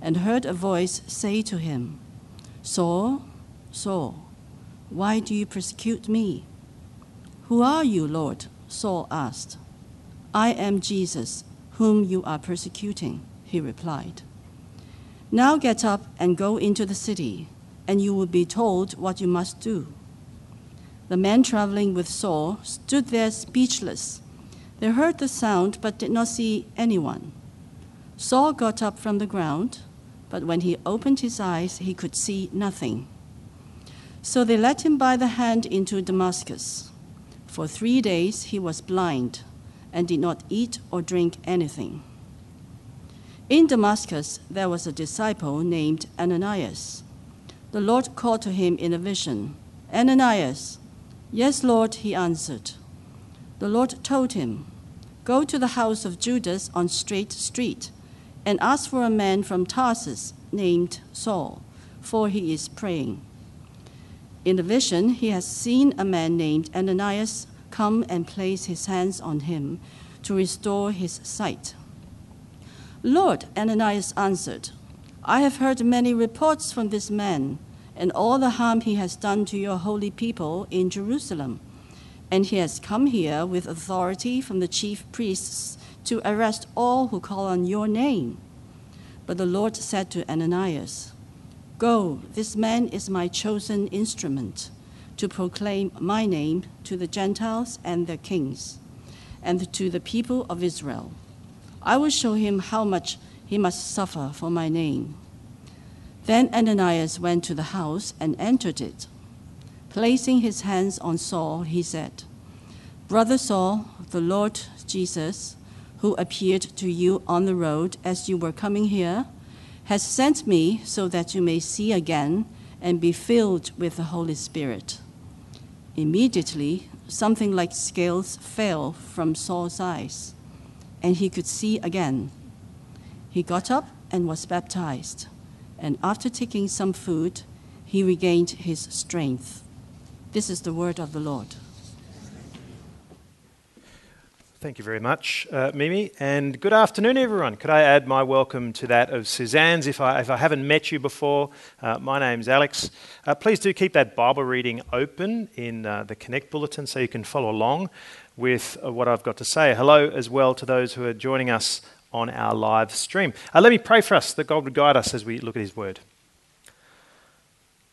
and heard a voice say to him, Saul, Saul, why do you persecute me? Who are you, Lord? Saul asked. I am Jesus, whom you are persecuting, he replied. Now get up and go into the city, and you will be told what you must do. The men traveling with Saul stood there speechless. They heard the sound but did not see anyone. Saul got up from the ground, but when he opened his eyes, he could see nothing. So they led him by the hand into Damascus. For three days he was blind and did not eat or drink anything. In Damascus, there was a disciple named Ananias. The Lord called to him in a vision Ananias. Yes, Lord, he answered. The Lord told him, Go to the house of Judas on Straight Street and ask for a man from Tarsus named Saul, for he is praying. In the vision, he has seen a man named Ananias come and place his hands on him to restore his sight. Lord, Ananias answered, I have heard many reports from this man and all the harm he has done to your holy people in Jerusalem. And he has come here with authority from the chief priests to arrest all who call on your name. But the Lord said to Ananias, Go, this man is my chosen instrument to proclaim my name to the Gentiles and their kings, and to the people of Israel. I will show him how much he must suffer for my name. Then Ananias went to the house and entered it. Placing his hands on Saul, he said, Brother Saul, the Lord Jesus, who appeared to you on the road as you were coming here, has sent me so that you may see again and be filled with the Holy Spirit. Immediately, something like scales fell from Saul's eyes, and he could see again. He got up and was baptized, and after taking some food, he regained his strength. This is the word of the Lord. Thank you very much, uh, Mimi, and good afternoon, everyone. Could I add my welcome to that of Suzanne's if I, if I haven't met you before? Uh, my name's Alex. Uh, please do keep that Bible reading open in uh, the Connect Bulletin so you can follow along with uh, what I've got to say. Hello as well to those who are joining us on our live stream. Uh, let me pray for us that God would guide us as we look at His Word.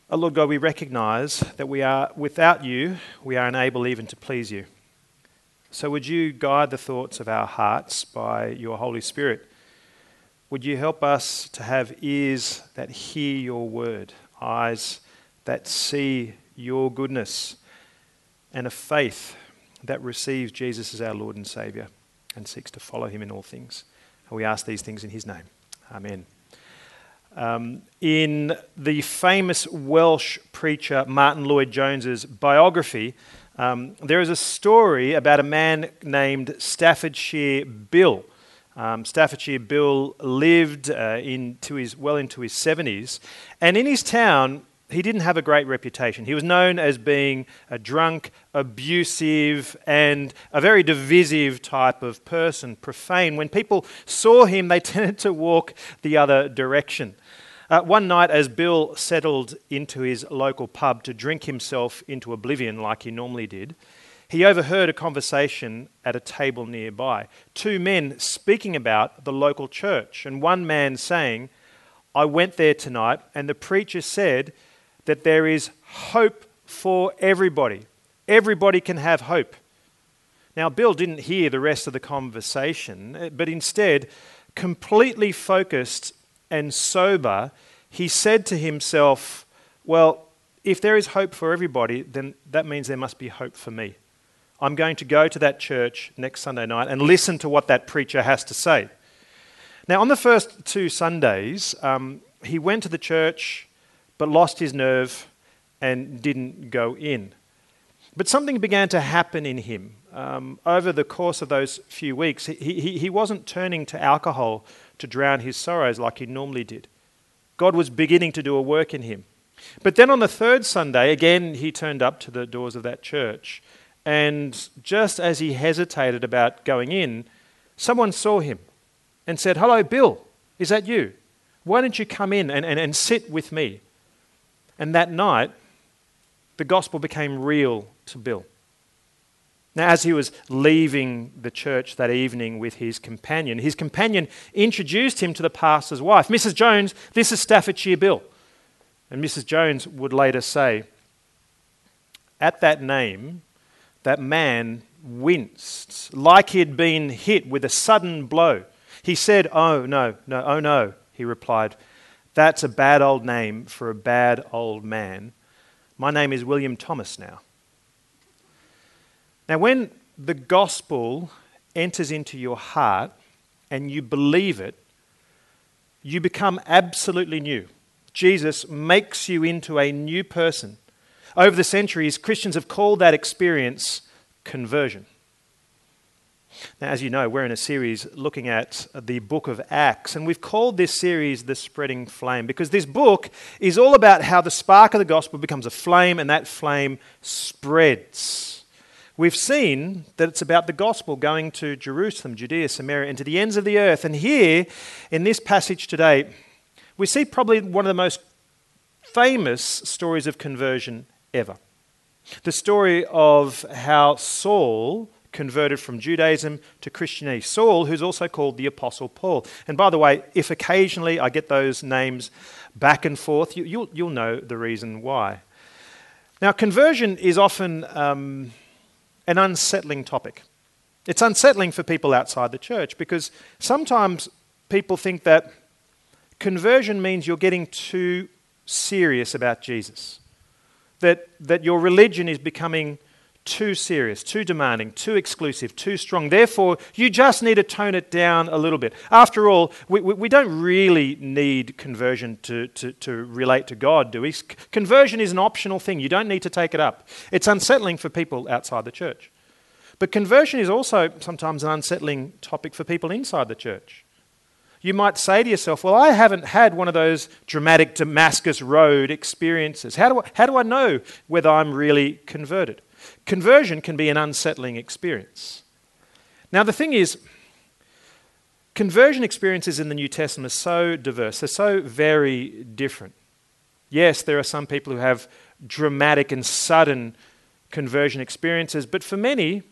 Oh, Lord God, we recognize that we are, without you, we are unable even to please you. So, would you guide the thoughts of our hearts by your Holy Spirit? Would you help us to have ears that hear your word, eyes that see your goodness, and a faith that receives Jesus as our Lord and Saviour and seeks to follow him in all things? And we ask these things in his name. Amen. Um, in the famous Welsh preacher Martyn Lloyd-Jones's biography, um, there is a story about a man named Staffordshire Bill. Um, Staffordshire Bill lived uh, into his, well into his 70s, and in his town, he didn't have a great reputation. He was known as being a drunk, abusive, and a very divisive type of person, profane. When people saw him, they tended to walk the other direction. Uh, one night, as Bill settled into his local pub to drink himself into oblivion like he normally did, he overheard a conversation at a table nearby. Two men speaking about the local church, and one man saying, I went there tonight, and the preacher said that there is hope for everybody. Everybody can have hope. Now, Bill didn't hear the rest of the conversation, but instead completely focused and sober, he said to himself, Well, if there is hope for everybody, then that means there must be hope for me. I'm going to go to that church next Sunday night and listen to what that preacher has to say. Now, on the first two Sundays, um, he went to the church but lost his nerve and didn't go in. But something began to happen in him. Um, over the course of those few weeks, he, he, he wasn't turning to alcohol to drown his sorrows like he normally did. God was beginning to do a work in him. But then on the third Sunday, again, he turned up to the doors of that church. And just as he hesitated about going in, someone saw him and said, Hello, Bill, is that you? Why don't you come in and, and, and sit with me? And that night, the gospel became real to Bill. Now, as he was leaving the church that evening with his companion, his companion introduced him to the pastor's wife. Mrs. Jones, this is Staffordshire Bill. And Mrs. Jones would later say, At that name, that man winced like he had been hit with a sudden blow. He said, Oh, no, no, oh, no, he replied. That's a bad old name for a bad old man. My name is William Thomas now. Now, when the gospel enters into your heart and you believe it, you become absolutely new. Jesus makes you into a new person. Over the centuries, Christians have called that experience conversion. Now, as you know, we're in a series looking at the book of Acts, and we've called this series The Spreading Flame because this book is all about how the spark of the gospel becomes a flame and that flame spreads. We've seen that it's about the gospel going to Jerusalem, Judea, Samaria, and to the ends of the earth. And here, in this passage today, we see probably one of the most famous stories of conversion ever. The story of how Saul converted from Judaism to Christianity. Saul, who's also called the Apostle Paul. And by the way, if occasionally I get those names back and forth, you, will you'll, you'll know the reason why. Now, conversion is often um, an unsettling topic. It's unsettling for people outside the church because sometimes people think that Conversion means you're getting too serious about Jesus. That, that your religion is becoming too serious, too demanding, too exclusive, too strong. Therefore, you just need to tone it down a little bit. After all, we, we, we don't really need conversion to, to, to relate to God, do we? Conversion is an optional thing. You don't need to take it up. It's unsettling for people outside the church. But conversion is also sometimes an unsettling topic for people inside the church. You might say to yourself, Well, I haven't had one of those dramatic Damascus Road experiences. How do I, how do I know whether I'm really converted? Conversion can be an unsettling experience. Now, the thing is, conversion experiences in the New Testament are so diverse, they're so very different. Yes, there are some people who have dramatic and sudden conversion experiences, but for many,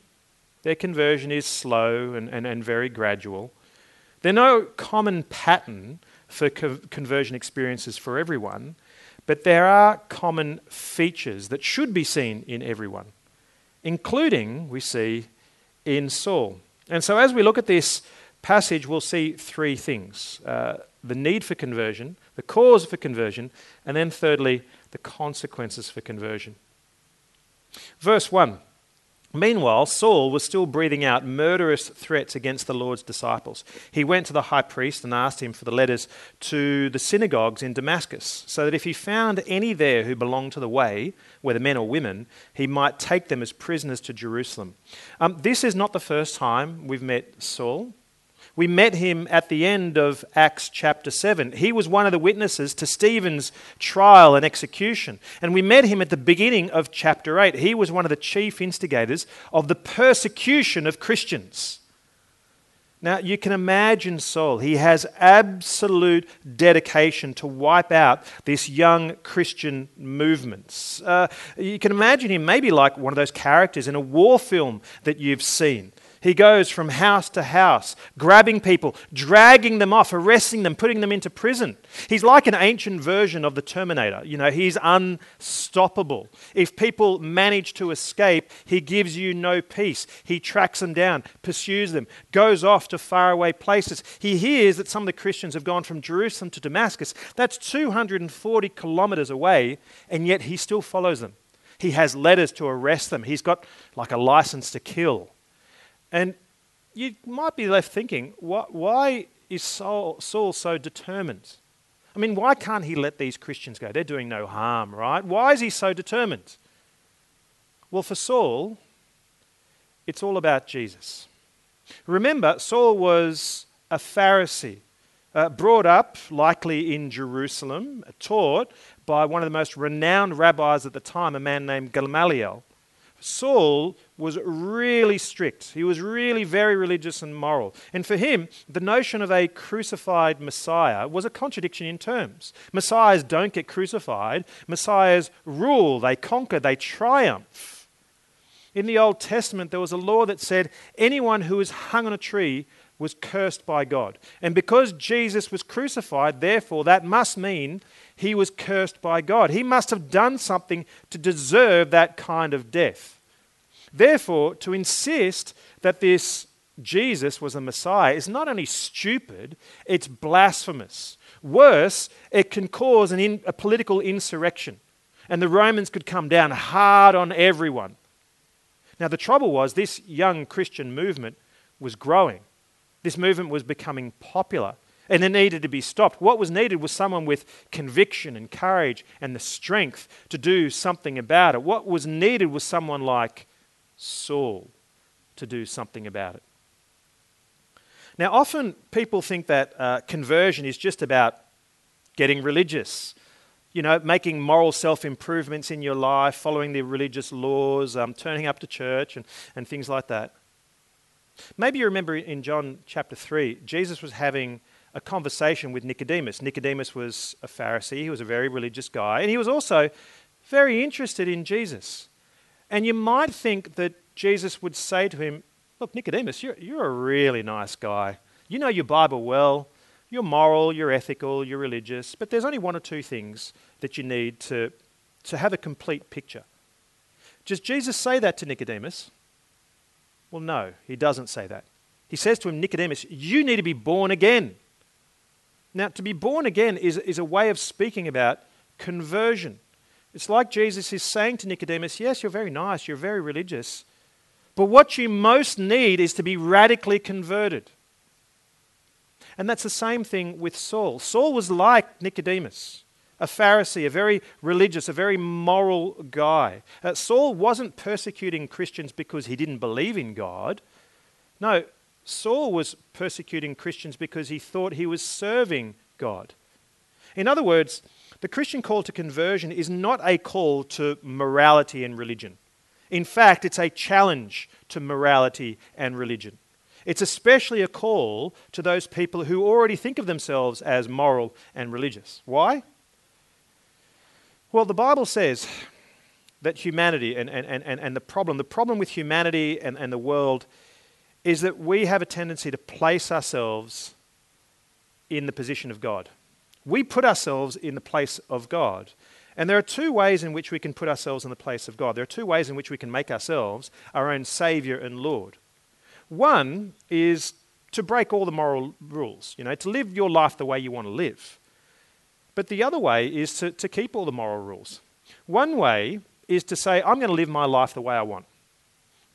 their conversion is slow and, and, and very gradual. There's no common pattern for co- conversion experiences for everyone, but there are common features that should be seen in everyone, including we see in Saul. And so, as we look at this passage, we'll see three things uh, the need for conversion, the cause for conversion, and then thirdly, the consequences for conversion. Verse 1 Meanwhile, Saul was still breathing out murderous threats against the Lord's disciples. He went to the high priest and asked him for the letters to the synagogues in Damascus, so that if he found any there who belonged to the way, whether men or women, he might take them as prisoners to Jerusalem. Um, this is not the first time we've met Saul. We met him at the end of Acts chapter 7. He was one of the witnesses to Stephen's trial and execution. And we met him at the beginning of chapter 8. He was one of the chief instigators of the persecution of Christians. Now, you can imagine Saul. He has absolute dedication to wipe out this young Christian movement. Uh, you can imagine him maybe like one of those characters in a war film that you've seen. He goes from house to house, grabbing people, dragging them off, arresting them, putting them into prison. He's like an ancient version of the Terminator. You know, he's unstoppable. If people manage to escape, he gives you no peace. He tracks them down, pursues them, goes off to faraway places. He hears that some of the Christians have gone from Jerusalem to Damascus. That's 240 kilometers away, and yet he still follows them. He has letters to arrest them. He's got like a license to kill. And you might be left thinking, why is Saul, Saul so determined? I mean, why can't he let these Christians go? They're doing no harm, right? Why is he so determined? Well, for Saul, it's all about Jesus. Remember, Saul was a Pharisee, uh, brought up likely in Jerusalem, taught by one of the most renowned rabbis at the time, a man named Gamaliel. Saul was really strict. He was really very religious and moral. And for him, the notion of a crucified Messiah was a contradiction in terms. Messiahs don't get crucified, Messiahs rule, they conquer, they triumph. In the Old Testament, there was a law that said anyone who was hung on a tree was cursed by God. And because Jesus was crucified, therefore, that must mean he was cursed by God. He must have done something to deserve that kind of death. Therefore, to insist that this Jesus was a Messiah is not only stupid, it's blasphemous. Worse, it can cause in, a political insurrection, and the Romans could come down hard on everyone. Now, the trouble was, this young Christian movement was growing. This movement was becoming popular and it needed to be stopped. What was needed was someone with conviction and courage and the strength to do something about it. What was needed was someone like Saul to do something about it. Now, often people think that uh, conversion is just about getting religious, you know, making moral self improvements in your life, following the religious laws, um, turning up to church, and, and things like that. Maybe you remember in John chapter 3, Jesus was having a conversation with Nicodemus. Nicodemus was a Pharisee, he was a very religious guy, and he was also very interested in Jesus. And you might think that Jesus would say to him, Look, Nicodemus, you're, you're a really nice guy. You know your Bible well. You're moral, you're ethical, you're religious, but there's only one or two things that you need to, to have a complete picture. Does Jesus say that to Nicodemus? Well, no, he doesn't say that. He says to him, Nicodemus, you need to be born again. Now, to be born again is, is a way of speaking about conversion. It's like Jesus is saying to Nicodemus, Yes, you're very nice, you're very religious, but what you most need is to be radically converted. And that's the same thing with Saul. Saul was like Nicodemus, a Pharisee, a very religious, a very moral guy. Uh, Saul wasn't persecuting Christians because he didn't believe in God. No, Saul was persecuting Christians because he thought he was serving God. In other words, the Christian call to conversion is not a call to morality and religion. In fact, it's a challenge to morality and religion. It's especially a call to those people who already think of themselves as moral and religious. Why? Well, the Bible says that humanity and, and, and, and the problem, the problem with humanity and, and the world is that we have a tendency to place ourselves in the position of God. We put ourselves in the place of God. And there are two ways in which we can put ourselves in the place of God. There are two ways in which we can make ourselves our own Savior and Lord. One is to break all the moral rules, you know, to live your life the way you want to live. But the other way is to, to keep all the moral rules. One way is to say, I'm going to live my life the way I want.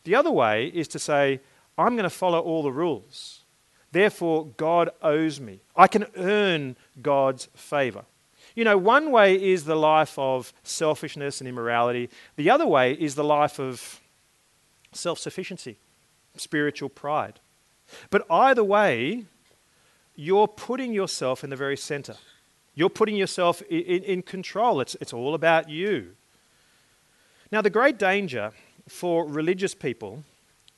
The other way is to say, I'm going to follow all the rules. Therefore, God owes me. I can earn God's favor. You know, one way is the life of selfishness and immorality, the other way is the life of self sufficiency, spiritual pride. But either way, you're putting yourself in the very center. You're putting yourself in, in, in control. It's, it's all about you. Now, the great danger for religious people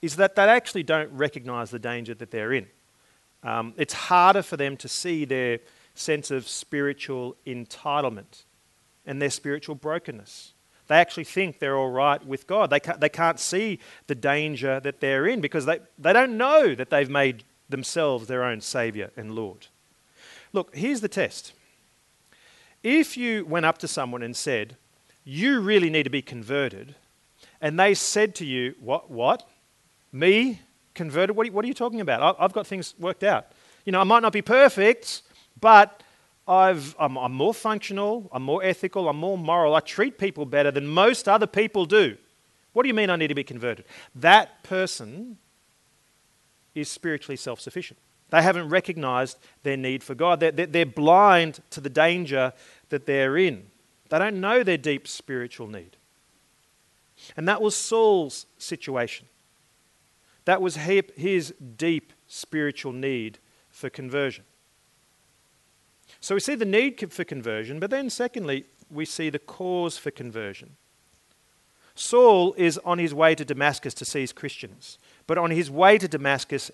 is that they actually don't recognize the danger that they're in. Um, it's harder for them to see their sense of spiritual entitlement and their spiritual brokenness. They actually think they're all right with God. They can't, they can't see the danger that they're in because they, they don't know that they've made themselves their own Savior and Lord. Look, here's the test. If you went up to someone and said, You really need to be converted, and they said to you, What? What? Me converted? What are, you, what are you talking about? I've got things worked out. You know, I might not be perfect, but I'm, I'm more functional, I'm more ethical, I'm more moral. I treat people better than most other people do. What do you mean I need to be converted? That person is spiritually self sufficient. They haven't recognized their need for God. They're, they're blind to the danger that they're in. They don't know their deep spiritual need. And that was Saul's situation. That was his deep spiritual need for conversion. So we see the need for conversion, but then secondly, we see the cause for conversion. Saul is on his way to Damascus to seize Christians, but on his way to Damascus,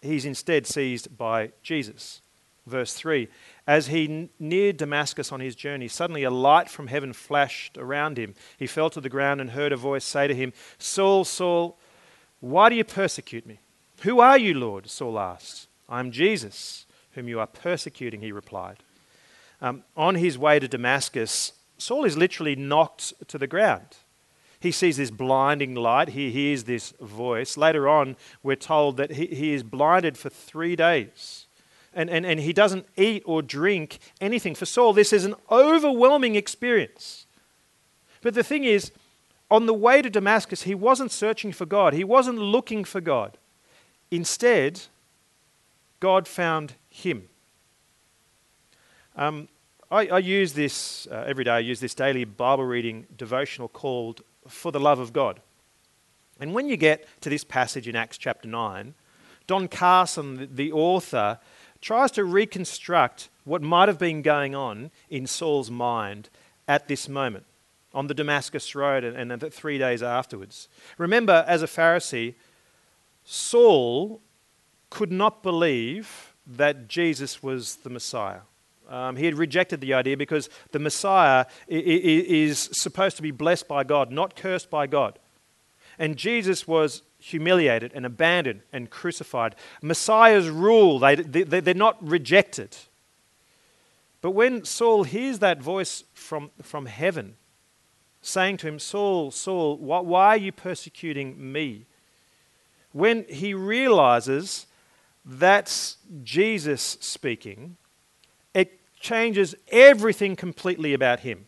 he's instead seized by Jesus. Verse 3 As he neared Damascus on his journey, suddenly a light from heaven flashed around him. He fell to the ground and heard a voice say to him, Saul, Saul, why do you persecute me? Who are you, Lord? Saul asked. I am Jesus, whom you are persecuting, he replied. Um, on his way to Damascus, Saul is literally knocked to the ground. He sees this blinding light. He hears this voice. Later on, we're told that he, he is blinded for three days. And, and, and he doesn't eat or drink anything. For Saul, this is an overwhelming experience. But the thing is, on the way to Damascus, he wasn't searching for God, he wasn't looking for God. Instead, God found him. Um, I, I, use this uh, every day. I use this daily Bible reading devotional called For the Love of God. And when you get to this passage in Acts chapter 9, Don Carson, the, the author, tries to reconstruct what might have been going on in Saul's mind at this moment on the Damascus Road and, and three days afterwards. Remember, as a Pharisee, Saul could not believe that Jesus was the Messiah. Um, he had rejected the idea because the Messiah is supposed to be blessed by God, not cursed by God. And Jesus was humiliated and abandoned and crucified. Messiahs rule, they, they, they're not rejected. But when Saul hears that voice from, from heaven saying to him, Saul, Saul, why, are you persecuting me? When he realizes that's Jesus speaking, it changes everything completely about him.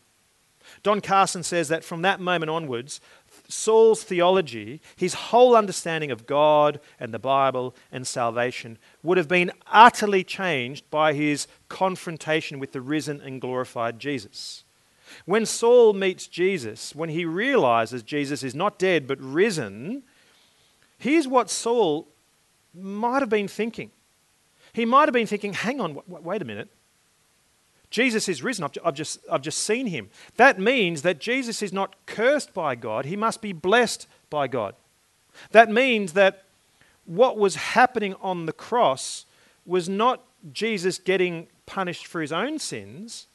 Don Carson says that from that moment onwards, Saul's theology, his whole understanding of God and the Bible and salvation, would have been utterly changed by his confrontation with the risen and glorified Jesus. When Saul meets Jesus, when he realizes Jesus is not dead but risen, here's what Saul might have been thinking. He might have been thinking, hang on, wait a minute. Jesus is risen. I've just, I've just seen him. That means that Jesus is not cursed by God, he must be blessed by God. That means that what was happening on the cross was not Jesus getting punished for his own sins.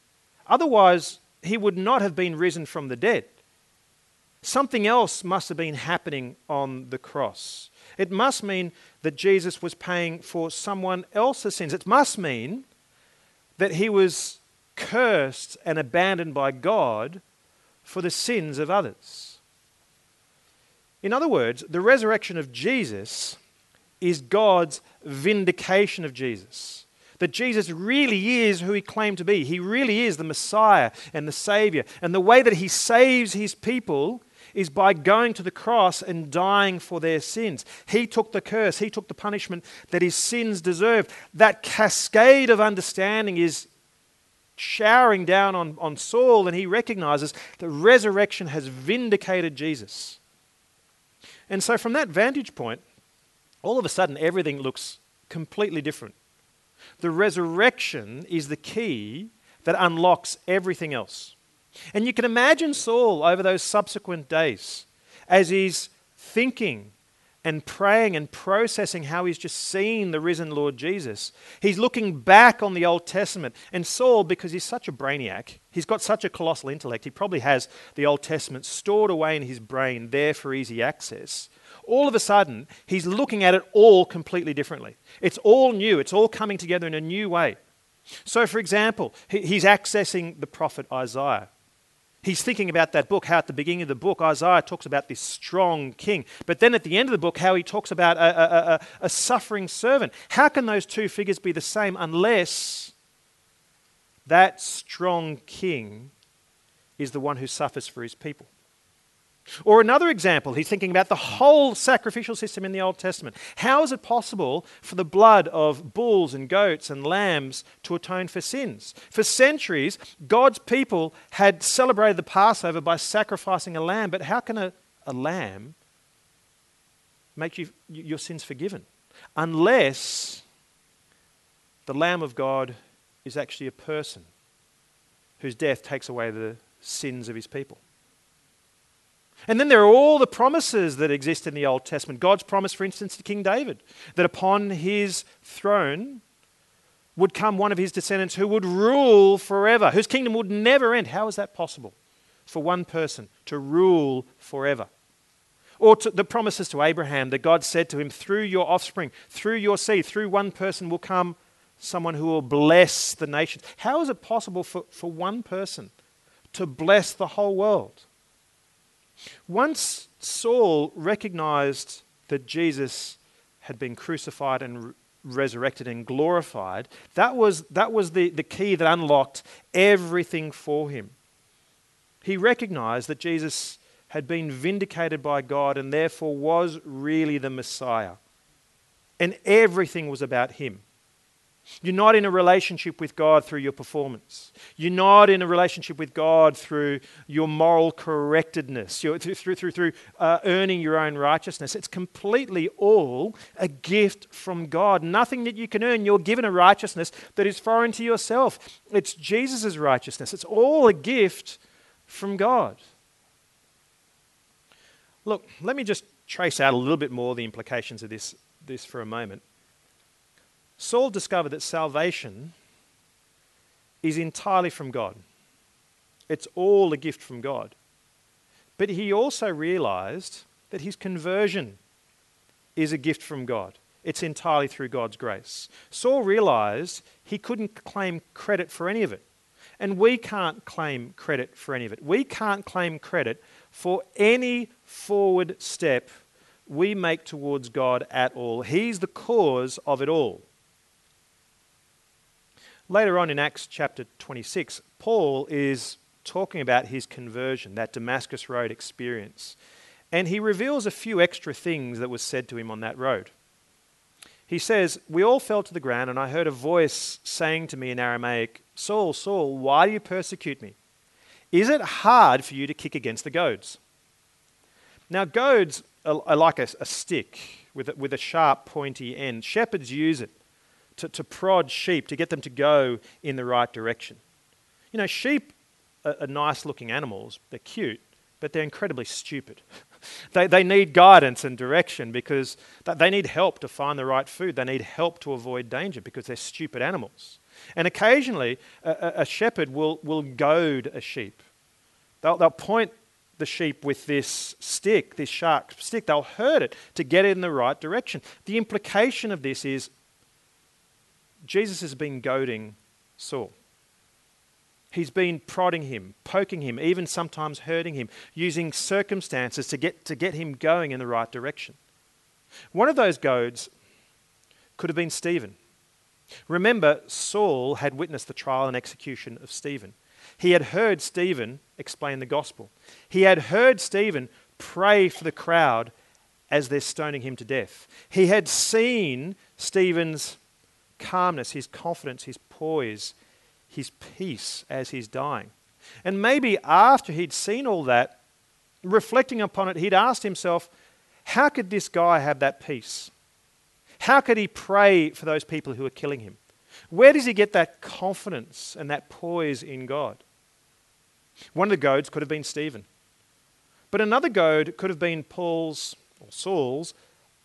Otherwise, he would not have been risen from the dead. Something else must have been happening on the cross. It must mean that Jesus was paying for someone else's sins. It must mean that he was cursed and abandoned by God for the sins of others. In other words, the resurrection of Jesus is God's vindication of Jesus. That Jesus really is who he claimed to be. He really is the Messiah and the Savior. And the way that he saves his people is by going to the cross and dying for their sins. He took the curse, he took the punishment that his sins deserved. That cascade of understanding is showering down on, on Saul, and he recognizes that resurrection has vindicated Jesus. And so, from that vantage point, all of a sudden everything looks completely different. The resurrection is the key that unlocks everything else. And you can imagine Saul over those subsequent days as he's thinking and praying and processing how he's just seen the risen Lord Jesus. He's looking back on the Old Testament. And Saul, because he's such a brainiac, he's got such a colossal intellect, he probably has the Old Testament stored away in his brain there for easy access. All of a sudden, he's looking at it all completely differently. It's all new, it's all coming together in a new way. So, for example, he's accessing the prophet Isaiah. He's thinking about that book, how at the beginning of the book, Isaiah talks about this strong king. But then at the end of the book, how he talks about a, a, a, a suffering servant. How can those two figures be the same unless that strong king is the one who suffers for his people? Or another example, he's thinking about the whole sacrificial system in the Old Testament. How is it possible for the blood of bulls and goats and lambs to atone for sins? For centuries, God's people had celebrated the Passover by sacrificing a lamb, but how can a, a lamb make you, your sins forgiven? Unless the Lamb of God is actually a person whose death takes away the sins of his people. And then there are all the promises that exist in the Old Testament. God's promise, for instance, to King David, that upon his throne would come one of his descendants who would rule forever, whose kingdom would never end. How is that possible for one person to rule forever? Or the promises to Abraham that God said to him, through your offspring, through your seed, through one person will come someone who will bless the nations. How is it possible for, for one person to bless the whole world? Once Saul recognized that Jesus had been crucified and resurrected and glorified, that was, that was the, the key that unlocked everything for him. He recognized that Jesus had been vindicated by God and therefore was really the Messiah. And everything was about him. You're not in a relationship with God through your performance. You're not in a relationship with God through your moral correctedness, through, through, through, through uh, earning your own righteousness. It's completely all a gift from God. Nothing that you can earn. You're given a righteousness that is foreign to yourself. It's Jesus' righteousness. It's all a gift from God. Look, let me just trace out a little bit more the implications of this, this for a moment. Saul discovered that salvation is entirely from God. It's all a gift from God. But he also realized that his conversion is a gift from God. It's entirely through God's grace. Saul realized he couldn't claim credit for any of it. And we can't claim credit for any of it. We can't claim credit for any forward step we make towards God at all. He's the cause of it all. Later on in Acts chapter 26, Paul is talking about his conversion, that Damascus Road experience. And he reveals a few extra things that was said to him on that road. He says, We all fell to the ground, and I heard a voice saying to me in Aramaic, Saul, Saul, why do you persecute me? Is it hard for you to kick against the goads? Now, goads are, are like a, a stick with a, with a sharp, pointy end. Shepherds use it to, to prod sheep, to get them to go in the right direction. You know, sheep are, are nice looking animals, they're cute, but they're incredibly stupid. they, they need guidance and direction because they need help to find the right food. They need help to avoid danger because they're stupid animals. And occasionally, a, a shepherd will, will goad a sheep. They'll, they'll point the sheep with this stick, this sharp stick. They'll hurt it to get it in the right direction. The implication of this is Jesus has been goading Saul. He's been prodding him, poking him, even sometimes hurting him, using circumstances to get, to get him going in the right direction. One of those goads could have been Stephen. Remember, Saul had witnessed the trial and execution of Stephen. He had heard Stephen explain the gospel. He had heard Stephen pray for the crowd as they're stoning him to death. He had seen Stephen's calmness, his confidence, his poise, his peace as he's dying. And maybe after he'd seen all that, reflecting upon it, he'd asked himself, how could this guy have that peace? How could he pray for those people who are killing him? Where does he get that confidence and that poise in God? One of the goads could have been Stephen. But another goad could have been Paul's or Saul's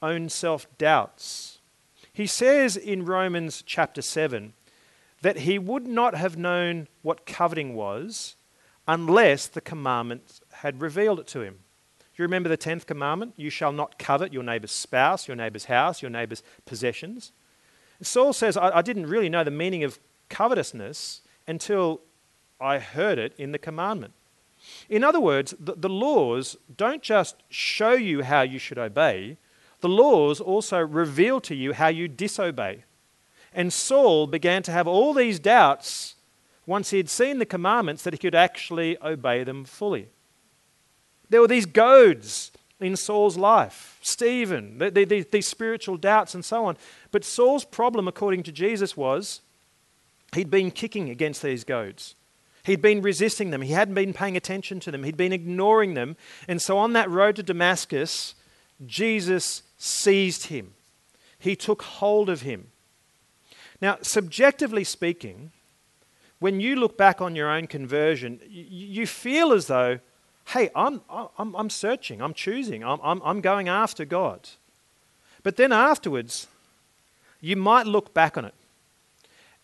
own self doubts he says in Romans chapter 7 that he would not have known what coveting was unless the commandment had revealed it to him. You remember the 10th commandment? You shall not covet your neighbor's spouse, your neighbor's house, your neighbor's possessions. Saul says, I, I didn't really know the meaning of covetousness until I heard it in the commandment. In other words, the, the, laws don't just show you how you should obey, the laws also reveal to you how you disobey. And Saul began to have all these doubts once he had seen the commandments that he could actually obey them fully. There were these goads in Saul's life Stephen, the, the, these spiritual doubts, and so on. But Saul's problem, according to Jesus, was he'd been kicking against these goads. He'd been resisting them. He hadn't been paying attention to them. He'd been ignoring them. And so on that road to Damascus, Jesus seized him. He took hold of him. Now, subjectively speaking, when you look back on your own conversion, you feel as though hey, I'm, I'm, I'm searching, I'm choosing, I'm, I'm, I'm going after God. But then afterwards, you might look back on it.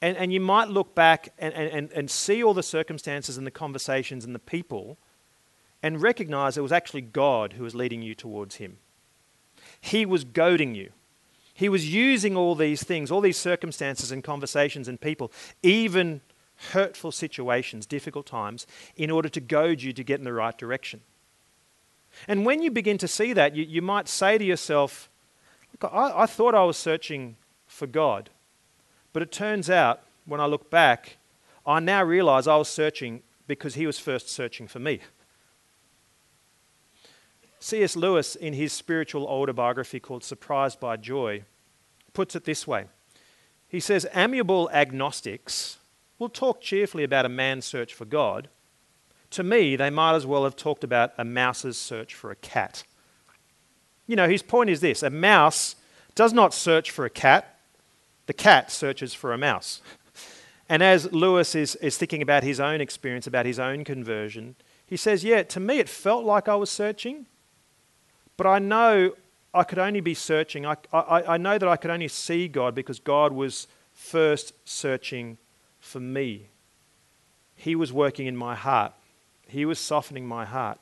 And, and you might look back and, and, and see all the circumstances and the conversations and the people and recognize it was actually God who was leading you towards Him. He was goading you. He was using all these things, all these circumstances and conversations and people, even hurtful situations, difficult times, in order to goad you to get in the right direction. And when you begin to see that, you, you might say to yourself, Look, I, I thought I was searching for God, but it turns out, when I look back, I now realize I was searching because He was first searching for me. C.S. Lewis, in his spiritual autobiography called Surprised by Joy, puts it this way He says, Amiable agnostics will talk cheerfully about a man's search for God. To me, they might as well have talked about a mouse's search for a cat. You know, his point is this a mouse does not search for a cat, the cat searches for a mouse. And as Lewis is, is thinking about his own experience, about his own conversion, he says, Yeah, to me it felt like I was searching, but I know I could only be searching. I, I, I know that I could only see God because God was first searching for me. He was working in my heart, He was softening my heart,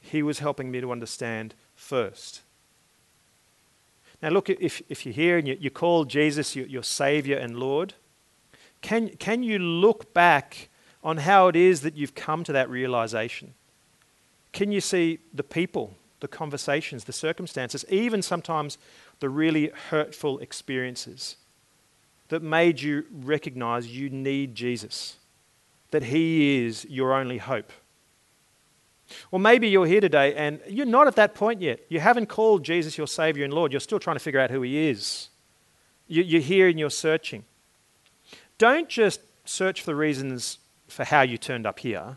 He was helping me to understand first. Now, look, if, if you're here and you, you call Jesus your, your Savior and Lord, can, can you look back on how it is that you've come to that realization? Can you see the people, the conversations, the circumstances, even sometimes the really hurtful experiences? that made you recognize you need Jesus, that He is your only hope. Or maybe you're here today and you're not at that point yet. You haven't called Jesus your Savior and Lord. You're still trying to figure out who He is. You're here and you're searching. Don't just search for the reasons for how you turned up here.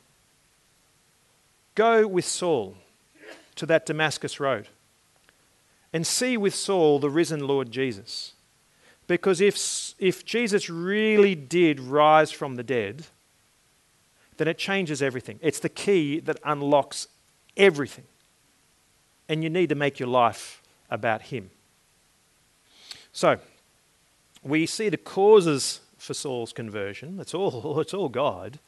Go with Saul to that Damascus road and see with Saul the risen Lord Jesus. Because if, if Jesus really did rise from the dead, then it changes everything. It's the key that unlocks everything. And you need to make your life about Him. So, we see the causes for Saul's conversion. It's all, it's all God.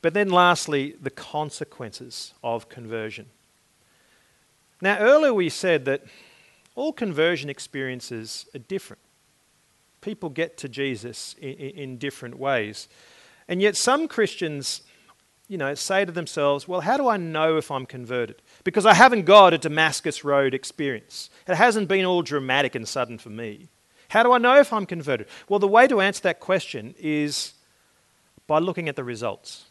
But then, lastly, the consequences of conversion. Now, earlier we said that all conversion experiences are different people get to Jesus in, in different ways. And yet, some Christians, you know, say to themselves, well, how do I know if I'm converted? Because I haven't got a Damascus Road experience. It hasn't been all dramatic and sudden for me. How do I know if I'm converted? Well, the way to answer that question is by looking at the results.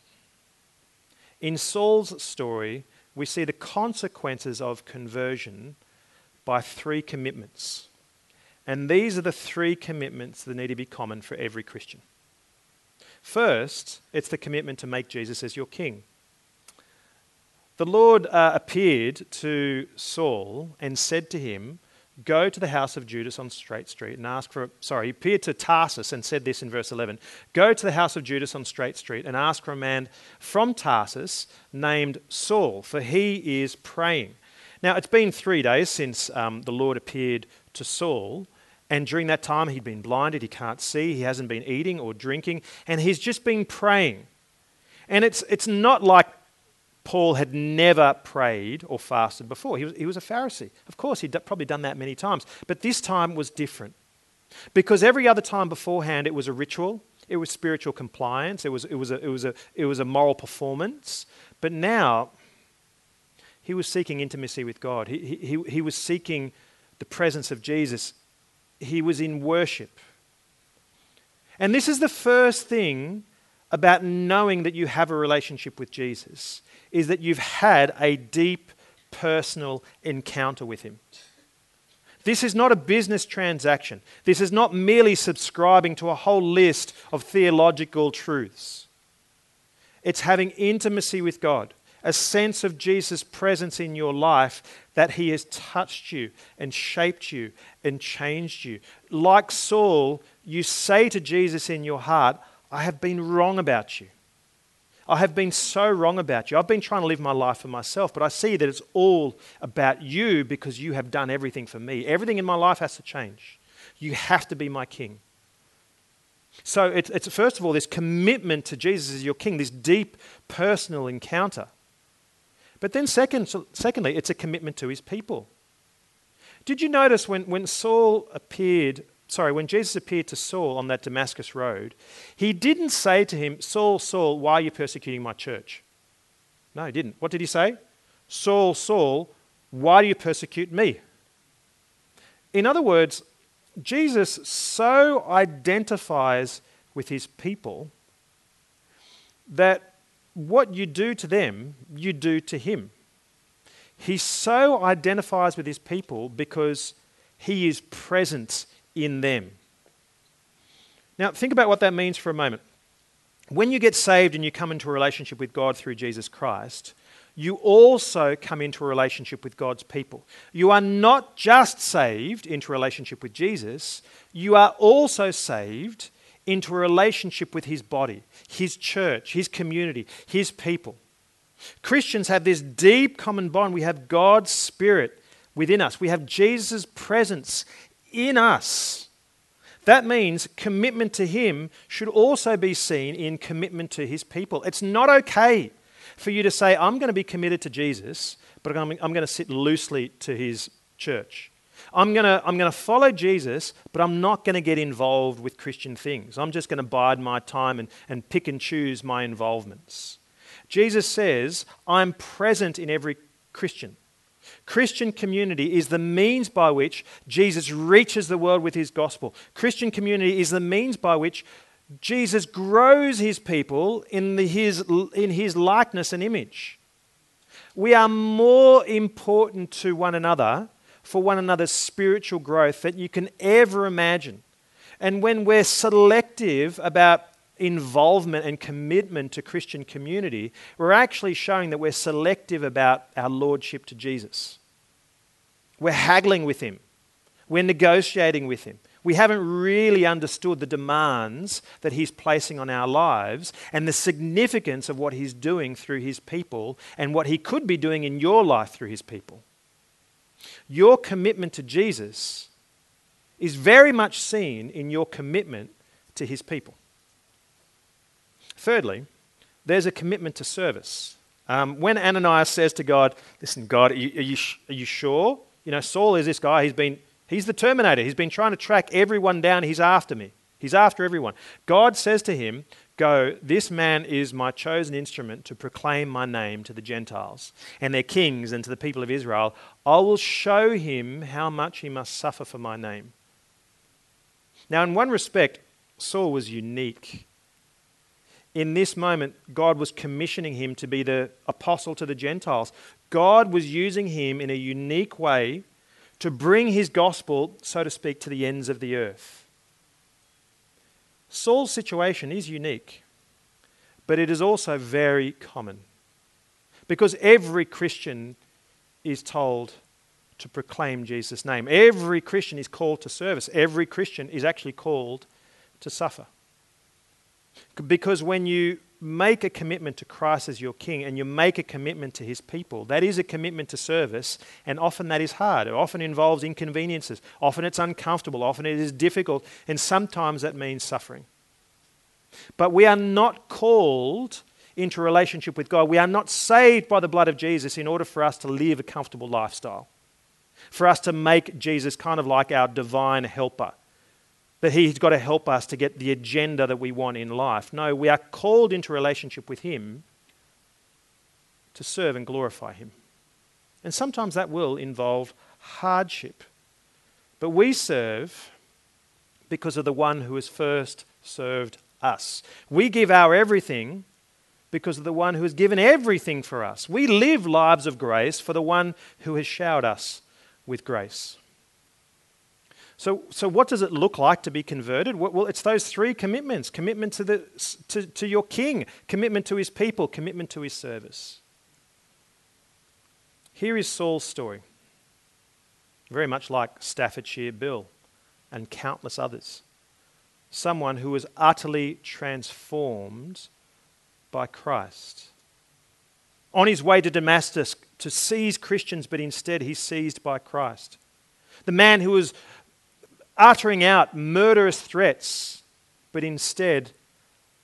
In Saul's story, we see the consequences of conversion by three commitments. And these are the three commitments that need to be common for every Christian. First, it's the commitment to make Jesus as your king. The Lord uh, appeared to Saul and said to him, Go to the house of Judas on Straight Street and ask for. Sorry, he appeared to Tarsus and said this in verse 11 Go to the house of Judas on Straight Street and ask for a man from Tarsus named Saul, for he is praying. Now, it's been three days since um, the Lord appeared to Saul, and during that time, he'd been blinded, he can't see, he hasn't been eating or drinking, and he's just been praying. And it's, it's not like Paul had never prayed or fasted before. He was, he was a Pharisee. Of course, he'd probably done that many times. But this time was different. Because every other time beforehand, it was a ritual, it was spiritual compliance, it was, it was, a, it was, a, it was a moral performance. But now, he was seeking intimacy with God. He, he, he was seeking the presence of Jesus he was in worship. And this is the first thing about knowing that you have a relationship with Jesus is that you've had a deep personal encounter with Him. This is not a business transaction. This is not merely subscribing to a whole list of theological truths. It's having intimacy with God, a sense of Jesus' presence in your life that He has touched you and shaped you and changed you. Like Saul, you say to Jesus in your heart, I have been wrong about you. I have been so wrong about you. I've been trying to live my life for myself, but I see that it's all about you because you have done everything for me. Everything in my life has to change. You have to be my king. So it's, it's first of all this commitment to Jesus as your king, this deep personal encounter. But then, second, secondly, it's a commitment to his people. Did you notice when, when Saul appeared sorry, when Jesus appeared to Saul on that Damascus road, he didn't say to him, Saul, Saul, why are you persecuting my church? No, he didn't. What did he say? Saul, Saul, why do you persecute me? In other words, Jesus so identifies with his people that what you do to them, you do to him. He so identifies with his people because he is present in them. Now, think about what that means for a moment. When you get saved and you come into a relationship with God through Jesus Christ, you also come into a relationship with God's people. You are not just saved into a relationship with Jesus, you are also saved into a relationship with His body, His church, His community, His people. Christians have this deep common bond. We have God's Spirit within us, we have Jesus' presence in us. That means commitment to Him should also be seen in commitment to His people. It's not okay for you to say, I'm going to be committed to Jesus, but I'm, going to sit loosely to His church. I'm going to, I'm going to follow Jesus, but I'm not going to get involved with Christian things. I'm just going to bide my time and, and pick and choose my involvements. Jesus says, I'm present in every Christian. Christian community is the means by which Jesus reaches the world with his gospel. Christian community is the means by which Jesus grows his people in, the, his, in his likeness and image. We are more important to one another for one another's spiritual growth than you can ever imagine. And when we're selective about involvement and commitment to Christian community, we're actually showing that we're selective about our lordship to Jesus. We're haggling with him, we're negotiating with him. We haven't really understood the demands that he's placing on our lives and the significance of what he's doing through his people and what he could be doing in your life through his people. Your commitment to Jesus is very much seen in your commitment to his people. Thirdly, there's a commitment to service. Um, when Ananias says to God, Listen, God, are you, are, you, are you sure? You know, Saul is this guy, he's been, he's the terminator. He's been trying to track everyone down. He's after me. He's after everyone. God says to him, Go, this man is my chosen instrument to proclaim my name to the Gentiles and their kings and to the people of Israel. I will show him how much he must suffer for my name. Now, in one respect, Saul was unique in this moment, God was commissioning him to be the apostle to the Gentiles. God was using him in a unique way to bring his gospel, so to speak, to the ends of the earth. Saul's situation is unique, but it is also very common because every Christian is told to proclaim Jesus' name. Every Christian is called to service. Every Christian is actually called to suffer. Because when you make a commitment to Christ as your king and you make a commitment to his people, that is a commitment to service, and often that is hard. It often involves inconveniences. Often it's uncomfortable. Often it is difficult, and sometimes that means suffering. But we are not called into relationship with God. We are not saved by the blood of Jesus in order for us to live a comfortable lifestyle, for us to make Jesus kind of like our divine helper that He's got to help us to get the agenda that we want in life. No, we are called into relationship with Him to serve and glorify Him. And sometimes that will involve hardship. But we serve because of the one who has first served us. We give our everything because of the one who has given everything for us. We live lives of grace for the one who has showered us with grace. So, so what does it look like to be converted? Well, it's those three commitments commitment to, the, to, to your king, commitment to his people, commitment to his service. Here is Saul's story, very much like Staffordshire Bill and countless others. Someone who was utterly transformed by Christ. On his way to Damascus to seize Christians, but instead he's seized by Christ. The man who was uttering out murderous threats, but instead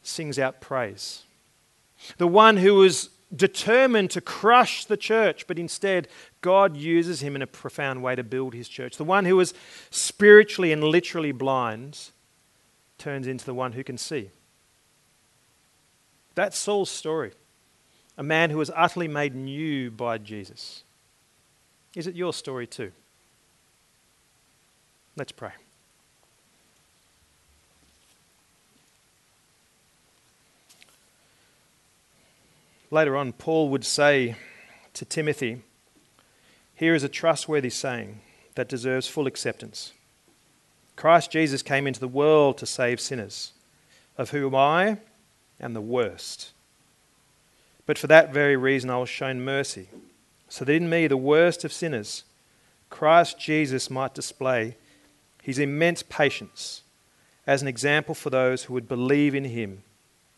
sings out praise. The one who was determined to crush the church, but instead God uses him in a profound way to build his church. The one who was spiritually and literally blind turns into the one who can see. That's Saul's story. A man who was utterly made new by Jesus. Is it your story too? Let's pray. Later on, Paul would say to Timothy, Here is a trustworthy saying that deserves full acceptance. Christ Jesus came into the world to save sinners, of whom I am the worst. But for that very reason I was shown mercy, so that in me, the worst of sinners, Christ Jesus might display his immense patience as an example for those who would believe in him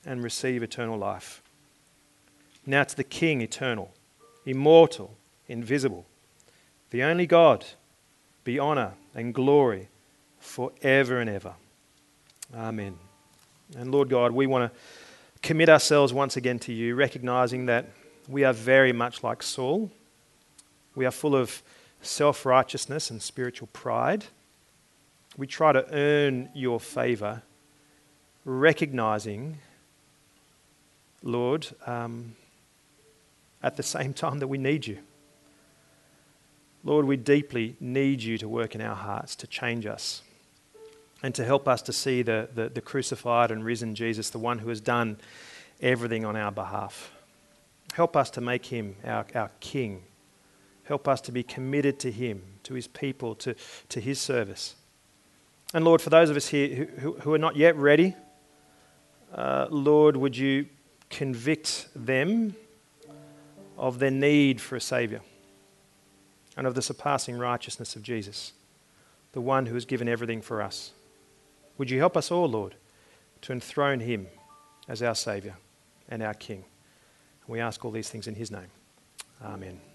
and receive eternal life. Now to the King eternal, immortal, invisible, the only God, be honour and glory forever and ever. Amen. And Lord God, we want to commit ourselves once again to you, recognizing that we are very much like Saul. We are full of self righteousness and spiritual pride. We try to earn your favor, recognizing, Lord, um, at the same time that we need you. Lord, we deeply need you to work in our hearts, to change us, and to help us to see the, the, the, crucified and risen Jesus, the one who has done everything on our behalf. Help us to make him our, our King. Help us to be committed to him, to his people, to, to his service. And Lord, for those of us here who, who are not yet ready, uh, Lord, would you convict them of their need for a Saviour and of the surpassing righteousness of Jesus, the one who has given everything for us? Would you help us all, Lord, to enthrone him as our Saviour and our King? We ask all these things in his name. Amen.